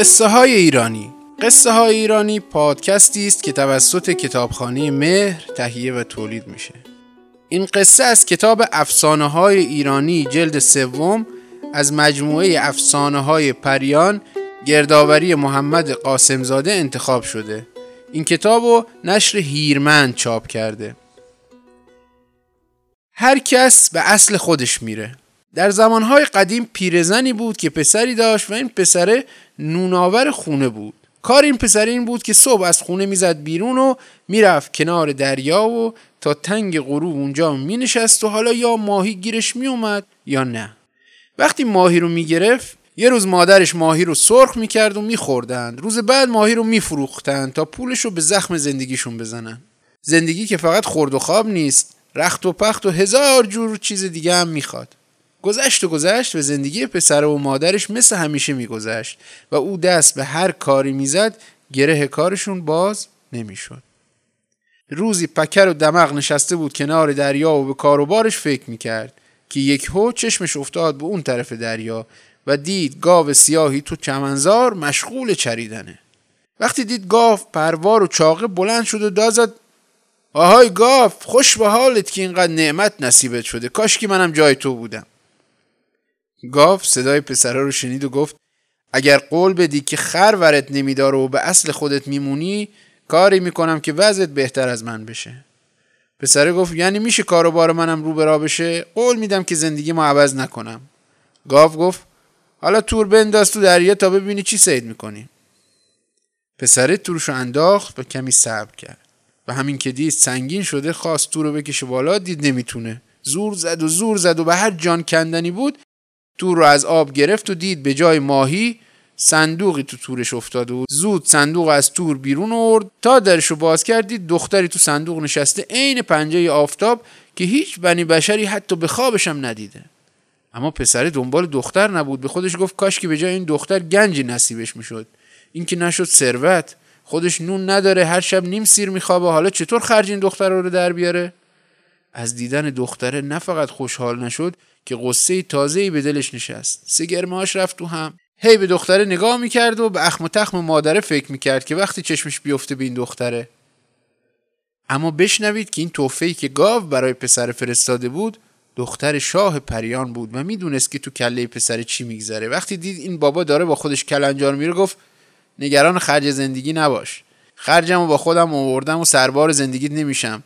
قصه های ایرانی. قصه های ایرانی پادکستی است که توسط کتابخانه مهر تهیه و تولید میشه. این قصه از کتاب افسانه های ایرانی جلد سوم از مجموعه افسانه های پریان گردآوری محمد قاسمزاده انتخاب شده. این کتاب رو نشر هیرمند چاپ کرده. هر کس به اصل خودش میره. در زمانهای قدیم پیرزنی بود که پسری داشت و این پسره نوناور خونه بود. کار این پسر این بود که صبح از خونه می‌زد بیرون و می‌رفت کنار دریا و تا تنگ غروب اونجا مینشست و حالا یا ماهی گیرش میومد یا نه. وقتی ماهی رو می‌گرفت یه روز مادرش ماهی رو سرخ می‌کرد و میخوردند. روز بعد ماهی رو میفروختند تا پولش رو به زخم زندگیشون بزنن. زندگی که فقط خورد و خواب نیست رخت و پخت و هزار جور چیز دیگه هم می‌خواد. گذشت و گذشت و زندگی پسر و مادرش مثل همیشه میگذشت و او دست به هر کاری می‌زد گره کارشون باز نمی‌شد. روزی پکر و دماغ نشسته بود کنار دریا و به کاروبارش فکر می‌کرد که یک هو چشمش افتاد به اون طرف دریا و دید گاو سیاهی تو چمنزار مشغول چریدنه. وقتی دید گاو پروار و چاقه بلند شد و دازد آهای گاو خوش به حالت که اینقدر نعمت نصیبت شده. کاش که منم جای تو بودم. گاو صدای پسره رو شنید و گفت اگر قول بدی که خر ورت نمیداره و به اصل خودت میمونی کاری می‌کنم که وضعت بهتر از من بشه. پسره گفت یعنی میشه کاروبار منم رو برا بشه؟ قول میدم که زندگی ما عوض نکنم. گاو گفت حالا تور بنداز تو دریا تا ببینی چی سید می‌کنی. پسره تورش رو انداخت و کمی صبر کرد. و همین که دید سنگین شده خواست تور رو بکشه بالا دید نمی‌تونه. زور زد و زور زد و به هر جان کندنی بود تور رو از آب گرفت و دید به جای ماهی صندوقی تو تورش افتاده و زود صندوق از تور بیرون آورد. تا درش رو باز کردید دختری تو صندوق نشسته عین پنجه آفتاب که هیچ بنی بشری حتی به خوابش ندیده. اما پسر دنبال دختر نبود. به خودش گفت کاش که به جای این دختر گنجی نصیبش می‌شد. این که نشد ثروت. خودش نون نداره هر شب نیم سیر میخوابه. حالا چطور خرج این دختر رو در بیاره؟ از دیدن دختره نه فقط خوشحال نشد که قصه تازه‌ای به دلش نشست. سگرماش رفت تو هم. هی به دختره نگاه می‌کرد و به اخم و تخم مادره فکر می‌کرد که وقتی چشمش بیفته به این دختره. اما بشنوید که این توفهی که گاو برای پسر فرستاده بود دختر شاه پریان بود و می‌دونست که تو کله پسر چی میگذره. وقتی دید این بابا داره با خودش کلنجار میره گفت نگران خرج زندگی نباش. خرجمو با خودم آوردم و سربار زندگیت نمیشم.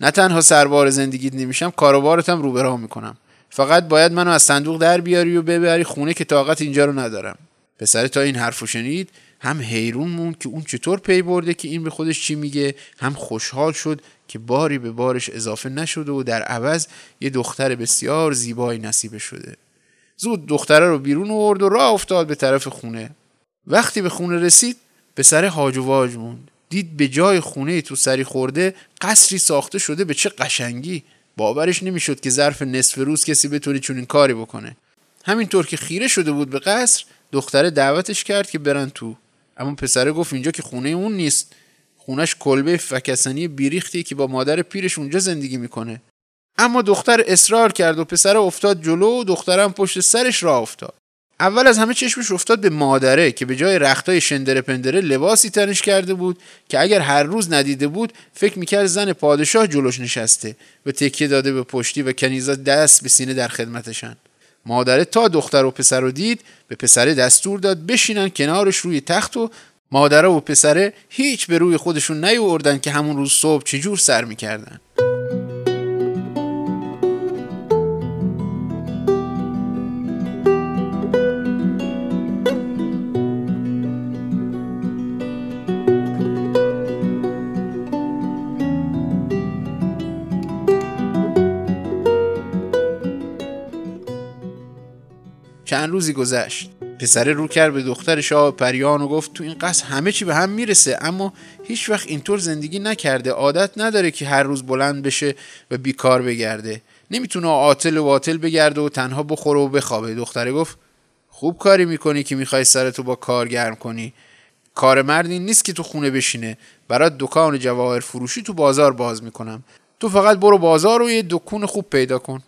نه تنها سربار زندگیت نمیشم کاروبارتم رو به می‌کنم. فقط باید منو از صندوق در بیاری و ببری خونه که طاقت اینجا رو ندارم. پسر تا این حرفو شنید هم حیرون موند که اون چطور پی برده که این به خودش چی میگه هم خوشحال شد که باری به بارش اضافه نشده و در عوض یه دختر بسیار زیبایی نصیبه شده. زود دختره رو بیرون آورد و راه افتاد به طرف خونه. وقتی به خونه رسید به سر هاج و واج موند. دید به جای خونه تو سری خورده قصری ساخته شده به چه قشنگی. باورش نمی‌شد که ظرف نصف روز کسی بتونه چنین کاری بکنه. همینطور که خیره شده بود به قصر دختره دعوتش کرد که برن تو. اما پسره گفت اینجا که خونه اون نیست. خونش کلبه فکسنی بیریختی که با مادر پیرش اونجا زندگی می‌کنه. اما دختر اصرار کرد و پسر افتاد جلو و دخترم پشت سرش راه افتاد. اول از همه چشمش افتاد به مادره که به جای رختای شندره پندره لباسی تنش کرده بود که اگر هر روز ندیده بود فکر می‌کرد زن پادشاه جلوش نشسته و تکیه داده به پشتی و کنیزا دست به سینه در خدمتشن مادره تا دختر و پسر رو دید به پسره دستور داد بشینن کنارش روی تخت و مادره و پسره هیچ به روی خودشون نیوردن که همون روز صبح چجور سر می‌کردن. چند روزی گذشت. پسره رو کرد به دختر شاه پریان و گفت تو این قصد همه چی به هم می‌رسه اما هیچ وقت اینطور زندگی نکرده. عادت نداره که هر روز بلند بشه و بیکار بگرده. نمی‌تونه عاطل و باطل بگرده و تنها بخوره و بخوابه. دختره گفت خوب کاری می‌کنی که می‌خوای سرتو با کار گرم کنی. کار مردی نیست که تو خونه بشینه. برات دکان جواهر فروشی تو بازار باز می‌کنم. تو فقط برو بازار و یه دکون خوب پیدا کن.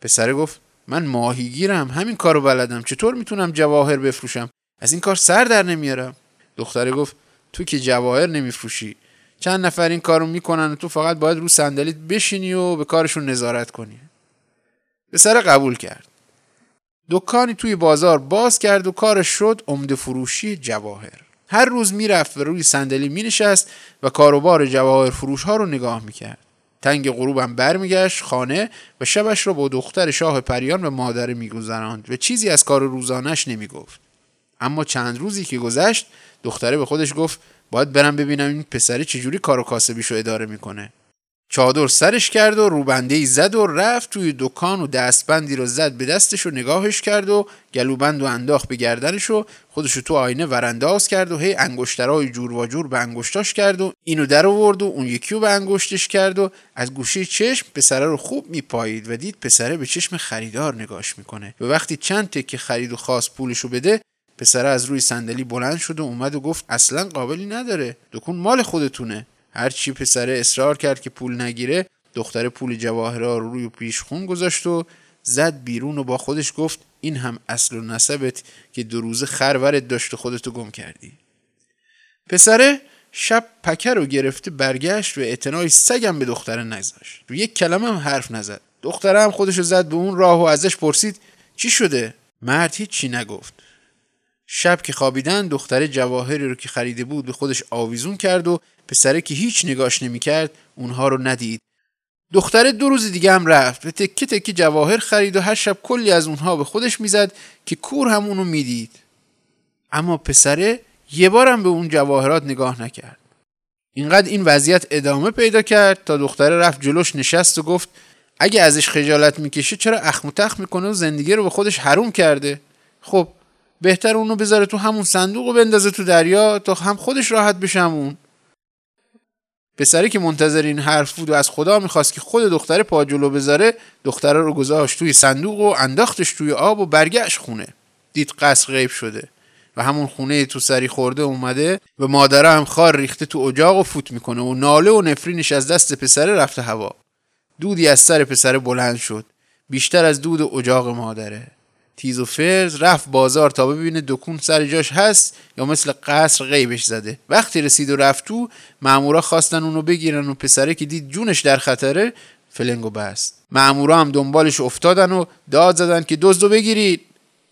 پسره گفت من ماهیگیرم همین کارو بلدم چطور می‌تونم جواهر بفروشم؟ از این کار سر در نمیارم. دختره گفت تو که جواهر نمیفروشی. چند نفر این کارو می‌کنن و تو فقط باید رو صندلیت بشینی و به کارشون نظارت کنی. پسر قبول کرد. دکانی توی بازار باز کرد و کارش شد عمده فروشی جواهر. هر روز می‌رفت و روی صندلی مینشست و کاروبار جواهر فروش ها رو نگاه می‌کرد. تنگ غروبم برمیگشت خانه و شبش را با دختر شاه پریان و مادره میگذراند و چیزی از کار روزانش نمی‌گفت. اما چند روزی که گذشت دختره به خودش گفت باید برم ببینم این پسره چجوری کار و کاسبیشو اداره می‌کنه. چادر سرش کرد و روبنده ای زد و رفت توی دکان و دستبندی رو زد به دستش و نگاهش کرد و گلوبند و انداخت به گردنش و خودش تو آینه ورنداز کرد و هی انگشترهای جور و جور به انگشتاش کرد و اینو در آورد و اون یکی رو به انگشتش کرد و از گوشه چشم پسره رو خوب میپایید و دید پسره به چشم خریدار نگاش می‌کنه. و وقتی چند تکه خرید و خواست پولشو بده پسره از روی صندلی بلند شد و اومد و گفت اصلا قابلی نداره. دکون مال خودتونه. هرچی پسره اصرار کرد که پول نگیره دختر پول جواهرها رو روی پیش خون گذاشت و زد بیرون و با خودش گفت این هم اصل و نسبت که دو روزه خرورت داشت و خودتو گم کردی. پسره شب پکر رو گرفته برگشت و اعتنای سگم به دختره نگذاشت و یک کلمه هم حرف نزد. دختره هم خودشو زد به اون راه و ازش پرسید چی شده؟ مرد هیچ چی نگفت. شب که خوابیدن دختره جواهری رو که خریده بود به خودش آویزون کرد و پسره که هیچ نگاش نمی‌کرد اونها رو ندید. دختره دو روز دیگه هم رفت. و تکه تکه جواهر خرید و هر شب کلی از اونها به خودش می‌زد که کور هم اونو می‌دید. اما پسره یه بارم به اون جواهرات نگاه نکرد. اینقدر این وضعیت ادامه پیدا کرد تا دختره رفت جلوش نشست و گفت اگه ازش خجالت می‌کشه چرا اخم و تخ می‌کنه و زندگی رو به خودش حروم کرده؟ خب بهتر اونو بذاره تو همون صندوق و بندازه تو دریا تا هم خودش راحت بشمون پسری که منتظر این حرف بود و از خدا می‌خواست که خود دختره پا جلو بذاره دختره رو گذاشت توی صندوق و انداختش توی آب و برگشت خونه. دید قصر غیب شده و همون خونه تو سری خورده اومده و مادره هم خار ریخته تو اجاق و فوت می‌کنه و ناله و نفرینش از دست پسره رفته هوا. دودی از سر پسره بلند شد. بیشتر از دود اجاق مادره. تیز و فرز رفت بازار تا ببینه دکون سر جاش هست یا مثل قصر غیبش زده. وقتی رسید و رفت تو مامورا خواستن اونو بگیرن و پسره که دید جونش در خطره فلنگو بست. مامورا هم دنبالش افتادن و داد زدن که دزدو بگیرید.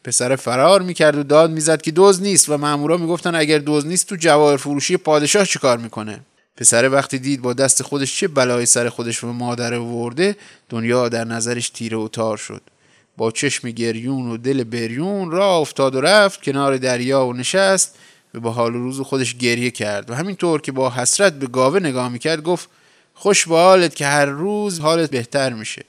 پسر فرار می‌کرد و داد می‌زد که دوز نیست و مامورا می‌گفتن اگر دوز نیست تو جواهر فروشی پادشاه چیکار می‌کنه؟ پسر وقتی دید با دست خودش چه بلایی سر خودش و مادر ورده دنیا در نظرش تیره و تار شد. با چشم گریون و دل بریون را افتاد و رفت کنار دریا و نشست و با حال روز خودش گریه کرد و همینطور که با حسرت به گاوه نگاه می‌کرد گفت خوش به حالت که هر روز حالت بهتر میشه.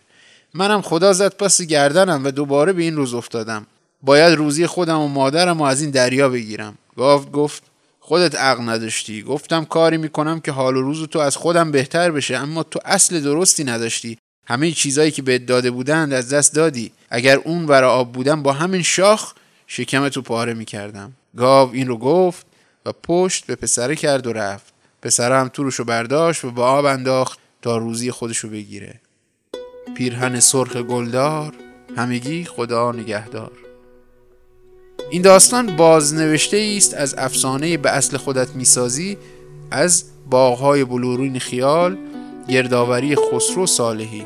منم خدا زد پس گردنم و دوباره به این روز افتادم. باید روزی خودم و مادرم و از این دریا بگیرم. گاو گفت خودت عقل نداشتی. گفتم کاری می‌کنم که حال و روز تو از خودم بهتر بشه اما تو اصل درستی نداشتی. همه چیزایی که بهت داده بودند از دست دادی. اگر اون ورا آب بودم با همین شاخ شکم تو پاره می‌کردم. گاو این رو گفت و پشت به پسره کرد و رفت. پسره هم تو رو برداشت و با آب انداخت تا روزی خودشو بگیره. پیرهن سرخ گلدار همگی خدا نگهدار. این داستان بازنوشته است از افسانه به اصل خودت می‌سازی از باغهای بلورین خیال گردآوری خسرو صالحی